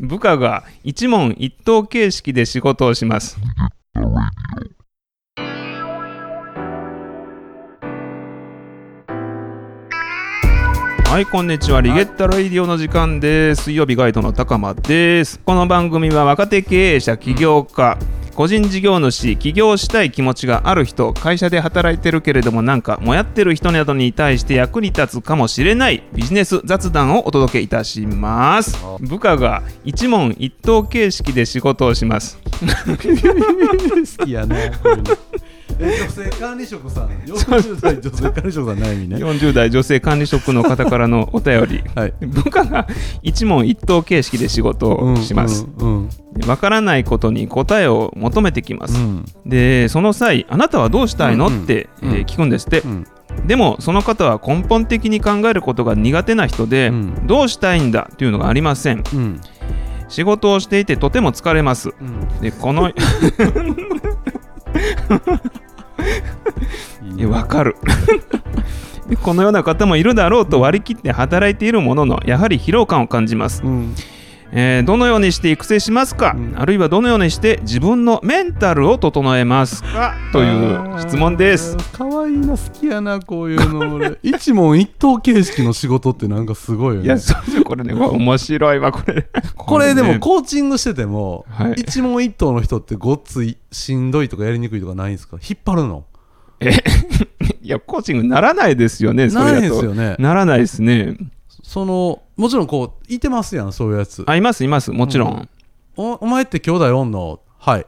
部下が一問一答形式で仕事をします。はい、こんにちは。リゲッタライディオの時間です。水曜日ガイドの高間です。この番組は若手経営者、起業家、個人事業主、起業したい気持ちがある人、会社で働いてるけれどもなんかもやってる人などに対して役に立つかもしれないビジネス雑談をお届けいたします。部下が一問一答形式で仕事をします。好きやね。女性管理職さん、40代女性管理職さん悩みね。40代女性管理職の方からのお便り。はい。部下が一問一答形式で仕事をします。うんわからないことに答えを求めてきます。うんで、その際、あなたはどうしたいの、うんうんって、えーうん聞くんですって。うんでも、その方は根本的に考えることが苦手な人で、うんどうしたいんだというのがありません。うん仕事をしていてとても疲れます。うんで、この、いいいねやわかる。で このような方もいるだろうと割り切って働いているものの、やはり疲労感を感じます。うんえーどのようにして育成しますか、うんあるいはどのようにして自分のメンタルを整えますか？という質問です。あー。かわいいな、好きやな、こういうの。俺 一問一答形式の仕事ってなんかすごいよね。いや、そうそうこれね、面白いわ、これ。これでねもコーチングしてても、はい一問一答の人ってごっついしんどいとかやりにくいとかないんですか？引っ張るの？いや、コーチングならないですよね、そないれだと。ですよねならないですね。そのもちろんこういてますやんそういうやつ。あ、います、います、もちろん。おお前って兄弟おんの？はい。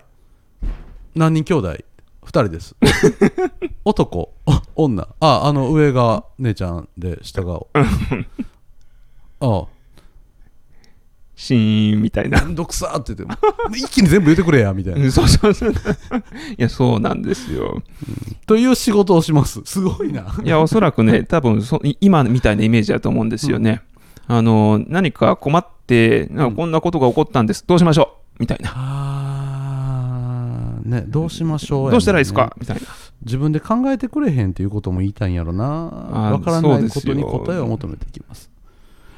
何人兄弟？2人です。男。お女。ああの上が姉ちゃんで下が。あシーンみたいな。めんどくさって言って一気に全部言ってくれやみたいなうんそうそうそう。いや、そうなんですよ。という仕事をしますすごいないや、おそらくね、多分そい今みたいなイメージだと思うんですよね。あの、何か困って、なんかこんなことが起こったんです。どうしましょうみたいな。ねどうしましょうやねどうしたらいいですか？みたいな。自分で考えてくれへんっていうことも言いたいんやろなあわからないことに答えを求めてきます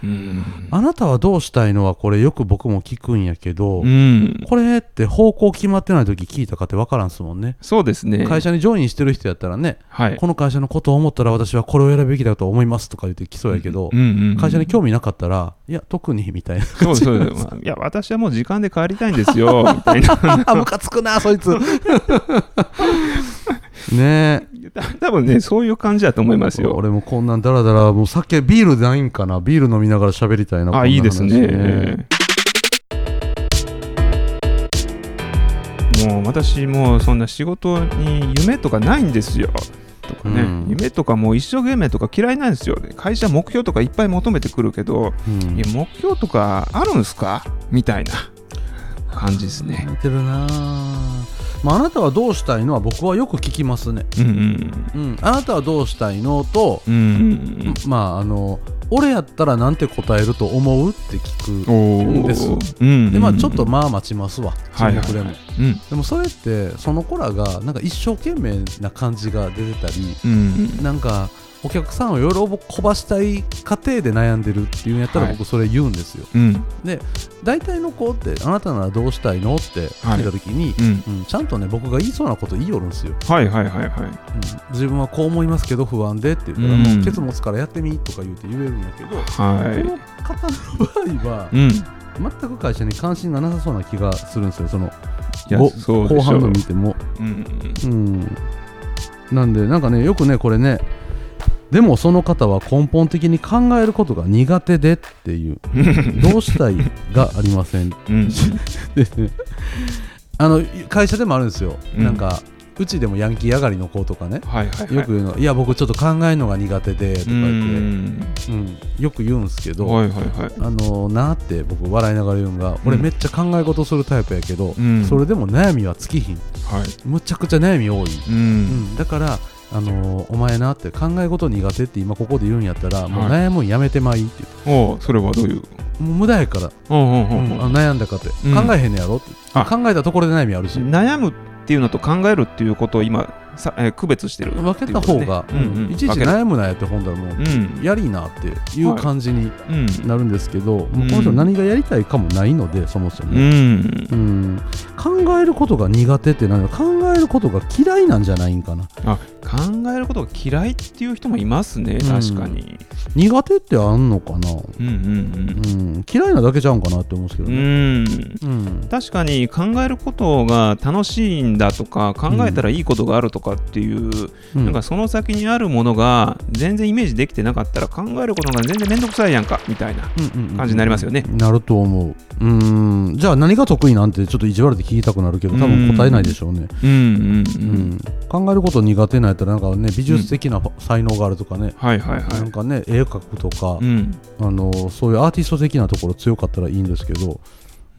うん。あなたはどうしたいのはこれよく僕も聞くんやけど、うん。これって方向決まってない時聞いたかって分からんすもんねそうですね。会社にジョインしてる人やったらね、はい。この会社のことを思ったら私はこれを選ぶべきだと思いますとか言ってきそうやけど、会社に興味なかったらいや特にみたいなそうそう。まあいや、私はもう時間で帰りたいんですよ。みたいな。あムカつくなそいつ ねえた 多分ね、そういう感じだと思いますよ。俺もこんなんだらだらもう酒ビールないんかなビール飲みながら喋りたいなあ、ないいです話ね。もう私もうそんな仕事に夢とかないんですよ。とかね、うん夢とかもう一生懸命とか嫌いなんですよ。会社目標とかいっぱい求めてくるけど、うんいや目標とかあるんすか？みたいな感じですね。似てるなあまあ、あなたはどうしたいのは僕はよく聞きますね、うんうん。うん、あなたはどうしたいのと、うんうんまああの俺やったらなんて答えると思うって聞くおー。ですうんでまあちょっとまあ待ちますわ。はいはい沈黙でも、うん。でもそれってその子らがなんか一生懸命な感じが出てたりうん。なんかお客さんを喜ばしたい過程で悩んでるっていうんやったらはい。僕それ言うんですよ、うん。で大体の子ってあなたならどうしたいの？って聞いた時に、うん。うんちゃんとね僕が言いそうなこと言いよるんですよ、はいはいはいはい。うん。自分はこう思いますけど不安でって言ったら、うん。もうケツ持つからやってみとか言うて言えるんだけど、こはの方の場合は、全く会社に関心がなさそうな気がするんですよ。その後半の見ても。うん。うん。なんでなんかねよくねこれねでもその方は根本的に考えることが苦手でっていう。どうしたいがありません。うん。ですねあの会社でもあるんですよ、うん。なんかうちでもヤンキー上がりの子とかね。はいはいはい。よく言うの、いや僕ちょっと考えるのが苦手でとかう言って、ん。うん。よく言うんですけど、はいはいはい。あのなーって僕笑いながら言うんが、俺めっちゃ考え事するタイプやけど、うん。それでも悩みは尽きひん。はい。むちゃくちゃ悩み多い、ううんん。だからあのお前なって考え事苦手って今ここで言うんやったら、もう悩むんやめてまいって言って。おうそれはどういう？もう無駄やから、悩んだかって、うん。考えへんねやろって。あ。考えたところで悩みあるし、悩むっていうのと考えるっていうことを今さ、えー区別してる分けた方が、いちいち悩むなやって本だらもう、うん。やりいなっていう感じにうんなるんですけど、もうこうんの人何がやりたいかもないのでそもそも、うん。うん。考えることが苦手って考えることが嫌いなんじゃないんかな。あ考えることが嫌いっていう人もいますねうん。確かに。苦手ってあんのかな、うんうんうん、嫌いなだけちゃうんかなって思うんですけどうんうね、ん。うん。確かに考えることが楽しいんだとか考えたらいいことがあるとかっていう、うん。なんかその先にあるものが全然イメージできてなかったら考えることが全然めんどくさいやんかみたいなうんうんうん感じになりますよね。なると思う。うん。じゃあ何が得意なんてちょっと意地悪で聞きたくなるけど多分答えないでしょうね、うん。うんううん。ん、考えること苦手なんやったらなんかね美術的な才能があるとかね、はいはいはなんかね絵描くとかい。う、ん。あのそういうアーティスト的なところ強かったらいいんですけど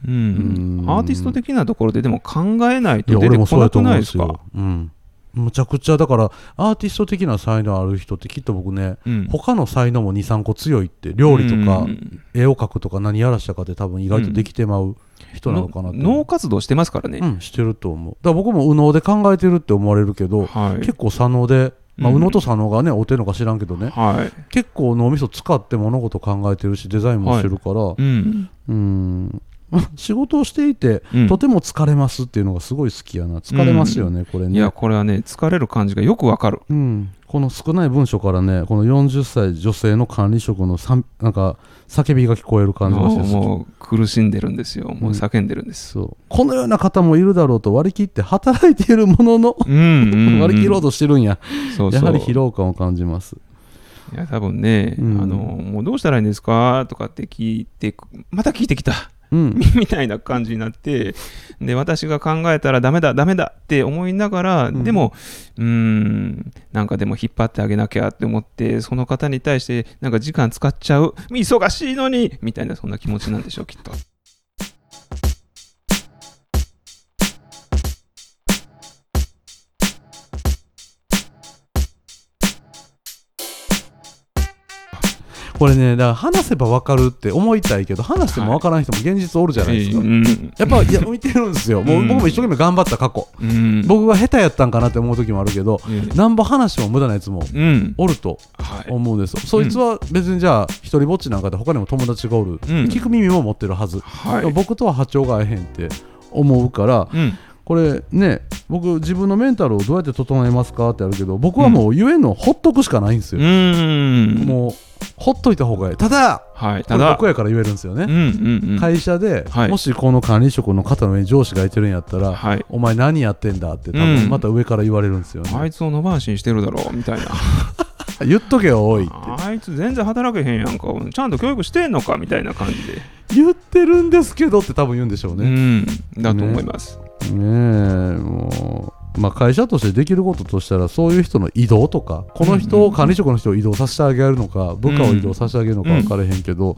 うん。うん。アーティスト的なところででも考えないと出て俺もそうやとこなく思うんですよ。ないですか？うんむちゃくちゃだからアーティスト的な才能ある人ってきっと僕ねうん。他の才能も23個強いって料理とかうん絵を描くとか何やらしたかって多分意外とできてまう人なのかなって脳活動してますからね。うんしてると思う。だから僕も右脳で考えてるって思われるけどはい。結構左脳でまあうん。右脳と左脳がね合うてるのか知らんけどねはい。結構脳みそ使って物事考えてるしデザインもしてるからうん。うん 仕事をしていてうん。とても疲れますっていうのがすごい好きやな。疲れますよねこれね。いやこれはね疲れる感じがよくわかる。うん、この少ない文章からねこの40歳女性の管理職のさんなんか叫びが聞こえる感じがしてもう苦しんでるんですよ。もう叫んでるんです。そう。このような方もいるだろうと割り切って働いているものの、うんうんうん。割り切ろうとしてるんや。そうそう。やはり疲労感を感じます。いや多分ね、うん。あのもうどうしたらいいんですか？とかって聞いてまた聞いてきたうん。みたいな感じになってで私が考えたらダメだダメだって思いながら、うん。でもうーんなんかでも引っ張ってあげなきゃって思ってその方に対してなんか時間使っちゃう。忙しいのにみたいなそんな気持ちなんでしょうきっと。これねだから話せば分かるって思いたいけど話しても分からん人も現実おるじゃないですか、うん。やっぱいや見てるんですよ。もううん。僕も一生懸命頑張った過去。うん。僕が下手やったんかなって思う時もあるけどうん。なんぼ話しても無駄なやつもうん。おるとはい。思うんですよ。そいつは別にじゃあ一人ぼっちなんかで他にも友達がおる、聞く耳も持ってるはず、はい。僕とは波長が合えへんって思うからうんこれね僕自分のメンタルをどうやって整えますかってあるけど僕はもう言えんのほっとくしかないんですうよ、ん。もうほっといた方がいい。ただはいただ。僕やから言えるんですよね、うんうんうん。会社で、はい。もしこの管理職の方の上に上司がいてるんやったら、はい。お前何やってんだって多うん。分また上から言われるんですよね、あいつを野放しにしてるだろうみたいな。言っとけよおいって。あいつ全然働けへんやんか。ちゃんと教育してんのかみたいな感じで。言ってるんですけどって多分言うんでしょうね、うん。だと思います、ねえもう、まあ、会社としてできることとしたらそういう人の移動とかこの人を管理職の人を移動させてあげるのか部下を移動させてあげるのか分からへんけど、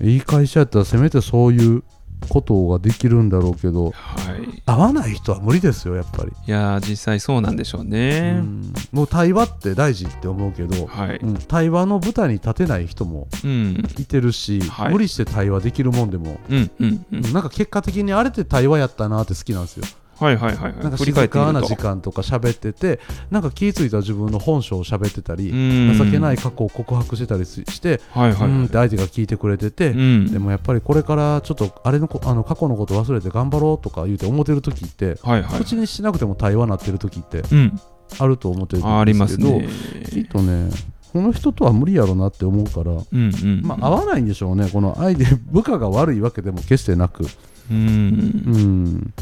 いい会社やったらせめてそういうことができるんだろうけどはい。合わない人は無理ですよやっぱり、いやー実際そうなんでしょううね、ん。もう対話って大事って思うけど、はい、うん。対話の舞台に立てない人もうん、いてるし、はい。無理して対話できるもんでも、うんうんうん。なんか結果的にあれって対話やったなって好きなんですよはいはいはいなんか静かな時間とか喋っててなんか気付いた自分の本性を喋ってたりうん。情けない過去を告白してたりししてはいはい。うんって相手が聞いてくれててうん。でもやっぱりこれからちょっとあれのこあの過去のこと忘れて頑張ろうとか言うて思ってる時ってはいはい。口にしなくても対話なってる時ってうん。あると思ってるんですけどね。きっとねこの人とは無理やろなって思うからうんうん。まあ合わないんでしょうね。この相手部下が悪いわけでも決してなく。うん。うん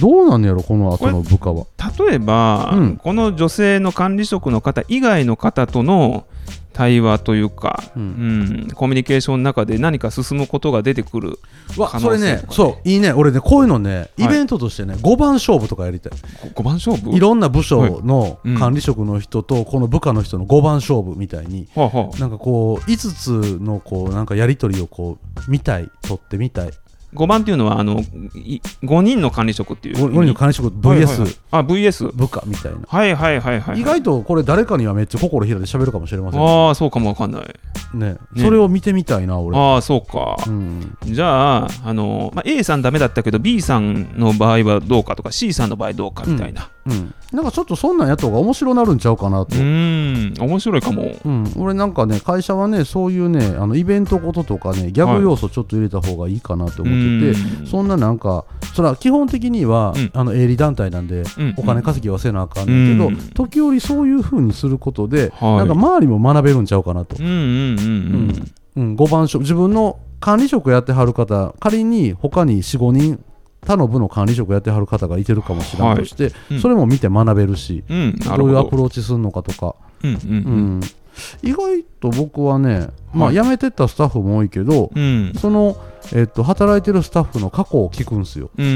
どうなんやろこの後の部下は。例えば、うん。この女性の管理職の方以外の方との対話というか、ううんんコミュニケーションの中で何か進むことが出てくるわ可それね能性とかね。そういいね。俺ねこういうのねい。イベントとしてね5番勝負とかやりたい。5番勝負？いろんな部署のうん。管理職の人とこの部下の人の5番勝負みたいにはあはあなんかこう5つのこうなんかやり取りをこう見たい取ってみたい5番っていうのはあのい5人の管理職っていう。5人の管理職はいはいはい。VS あ VS 部下みたいな。はいはいはいはい意外とこれ誰かにはめっちゃ心開いて喋るかもしれませんね。ああそうかもわかんない。ね。それを見てみたいな俺。ああそうか、うん。じゃああの、まあ、A さんダメだったけど B さんの場合はどうかとか C さんの場合どうかみたいな、ううん、なんかちょっとそんなんやった方が面白なるんちゃうかなと。う、ーん。面白いかも。うん、俺なんかね会社はねそういうねあのイベントこととかねギャグ要素ちょっと入れた方がいいかなと思ってて、うん。そんななんかそれは基本的には、うん。あの営利団体なんで、うん。お金稼ぎはせなあかんねんけど、うん。時折そういう風にすることで、はい。なんか周りも学べるんちゃうかなと、うんうんうんうん。うん、5番職自分の管理職やってはる方仮に他に45人他の部の管理職やってはる方がいてるかもしれないとして、うん。それも見て学べるし、うんど。ういうアプローチするのかとか、うん、意外と僕はね、まあ、はい。辞めてったスタッフも多いけど、うん。その、えっと、働いてるスタッフの過去を聞くんですよ。うんう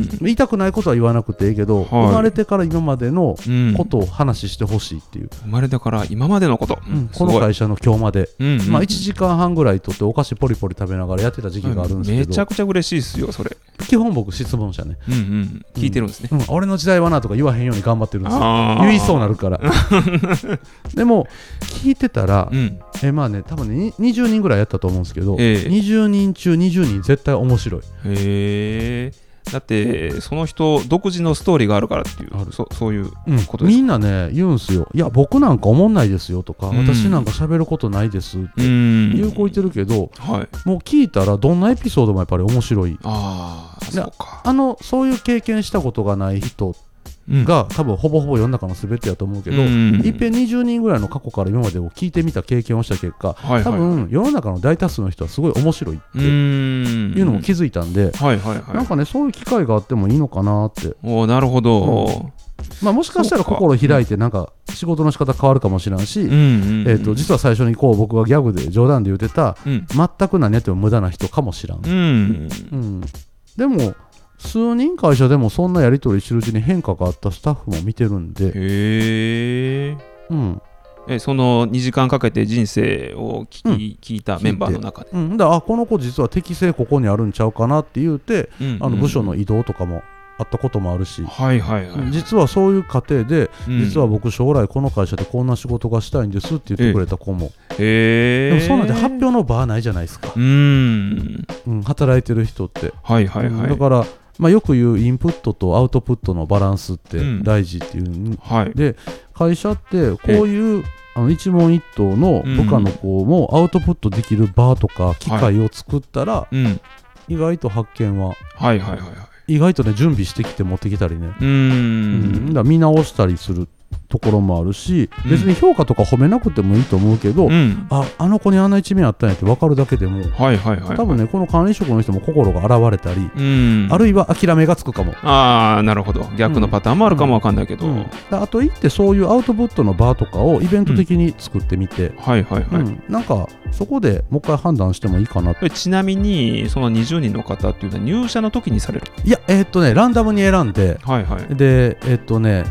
ん。言いたくないことは言わなくていいけど、生まれてから今までのうん。ことを話してほしいっていう、生まれてから今までのこと。うんこの会社の今日まで、うんうん。まあ、1時間半ぐらいとってお菓子ポリポリ食べながらやってた時期があるんですめけど、ちゃくちゃ嬉しいですよそれ。基本僕質問者ね、うんうん。聞いてるんですね。うん、俺の時代はなとか言わへんように頑張ってるんですよ。言いそうなるから。でも聞いてたら、うん。えまあね多分ねに20人ぐらいやったと思うんですけど、ええ。20人中20人絶対面白い。へえ。だってその人独自のストーリーがあるからっていうある。そそういううん。ことですみんなね言うんすよいや僕なんか思んないですよとか、うん。私なんか喋ることないですってうん。言う子いてるけど、はい。もう聞いたらどんなエピソードもやっぱり面白い。ああそうか。あのそういう経験したことがない人うんが、多分ほぼほぼ世の中の全てやと思うけど、うん。いっぺん20人ぐらいの過去から今までを聞いてみた経験をした結果、多分世の中の大多数の人はすごい面白いっていうのも気づいたんで、なんかねそういう機会があってもいいのかなって、おーなるほど。まあ、もしかしたら心開いてなんか仕事の仕方変わるかもしれんし、うんうんえー、と実は最初にこう僕がギャグで冗談で言ってたうん。全く何やっても無駄な人かもしらん。うん、でも数人会社でもそんなやり取りしてるうちに変化があったスタッフも見てるんで、へえうん。えその2時間かけて人生を聞き、聞いたメンバーの中で、うん、だあこの子実は適性ここにあるんちゃうかなって言うて、うん。あの部署の移動とかもあったこともあるし、はいはいはい、実はそういう過程で、うん。実は僕将来この会社でこんな仕事がしたいんですって言ってくれた子も、へえでもそうなんで発表の場はないじゃないですか、うーん。うん、働いてる人って、はいはいはい、だから、まあ、よく言うインプットとアウトプットのバランスってうん。大事っていう、はい。で会社ってこういうあの一問一答の部下の子もアウトプットできる場とか機会を作ったら、うん。意外と発見ははいはいはいはい。意外とね準備してきて持ってきたりね、うん。ん。だ見直したりするところもあるし、うん。別に評価とか褒めなくてもいいと思うけど、うん。ああの子にあんな一面あったんやって分かるだけでもはいはいはい多分ねこの管理職の人も心が現れたり、うん。あるいは諦めがつくかも。ああなるほど。逆のパターンもあるかもわかんないけど、うん、であと行ってそういうアウトプットの場とかをイベント的に作ってみて、はいはいはい、うん。なんかそこでもう一回判断してもいいかな。えちなみにその20人の方っていうのは入社の時にされる？いやえーっとねランダムに選んで。はいはい。でえーっとね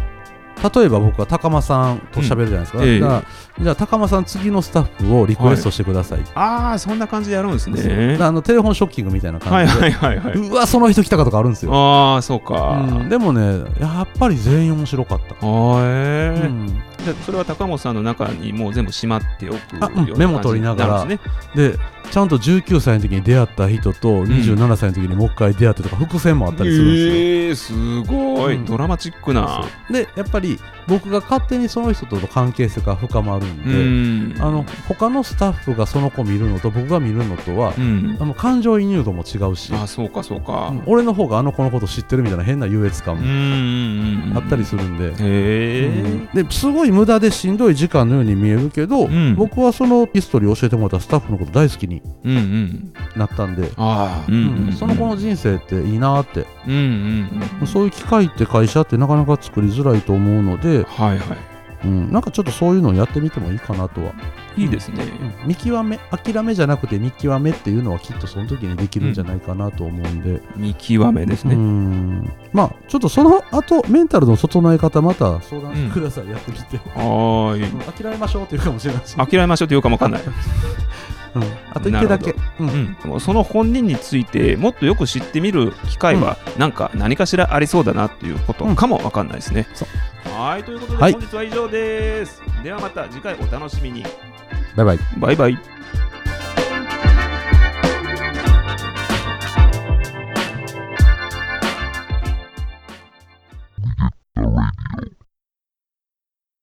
例えば僕は高間さんと喋るじゃないですか、うん。ええだからじゃあ高間さん次のスタッフをリクエストしてください、ああそんな感じでやるんですね。あのテレフォンショッキングみたいなはい感じで、はいはいはいうわその人来たかとかあるんですよ、ああそうか、うん。でもねやっぱり全員面白かった、あーえー。うんそれは高本さんの中にもう全部しまっておくようなメモ取りながら。ですねでちゃんと19歳の時に出会った人と27歳の時にもう一回出会ってとか伏線もあったりするんですよ、えー、すごい、うんドラマチックな。でやっぱり僕が勝手にその人との関係性が深まるんうで、ん。あの他のスタッフがその子見るのと僕が見るのとはう、ん。あの感情移入度も違うし、あそうかそうか。うん。俺の方があの子のこと知ってるみたいな変な優越感もあったりするんで。ですごい無駄でしんどい時間のように見えるけど、うん。僕はそのヒストリーを教えてもらったスタッフのこと大好きになったんで、ああ。ううんんその子の人生っていいなって。うんうんうん。そういう機会って会社ってなかなか作りづらいと思うので、はいはい。うん、なんかちょっとそういうのをやってみてもいいかなとは、いいですね、うん。見極め諦めじゃなくて見極めっていうのはきっとその時にできるんじゃないかなと思うんで、見極めですうね、ん。まあちょっとその後メンタルの整え方また相談してください、やってみて、はーいうん。諦めましょうっていうかもしれないし、諦めましょうって言うかもわかんない、うん、あと一手だけ、ううん。ん、でもその本人についてもっとよく知ってみる機会はなんか何かしらありそうだなっていうことかもわかんないですね、そうはいということではい。本日は以上です、ではまた次回お楽しみに。バイバイ。バイバイ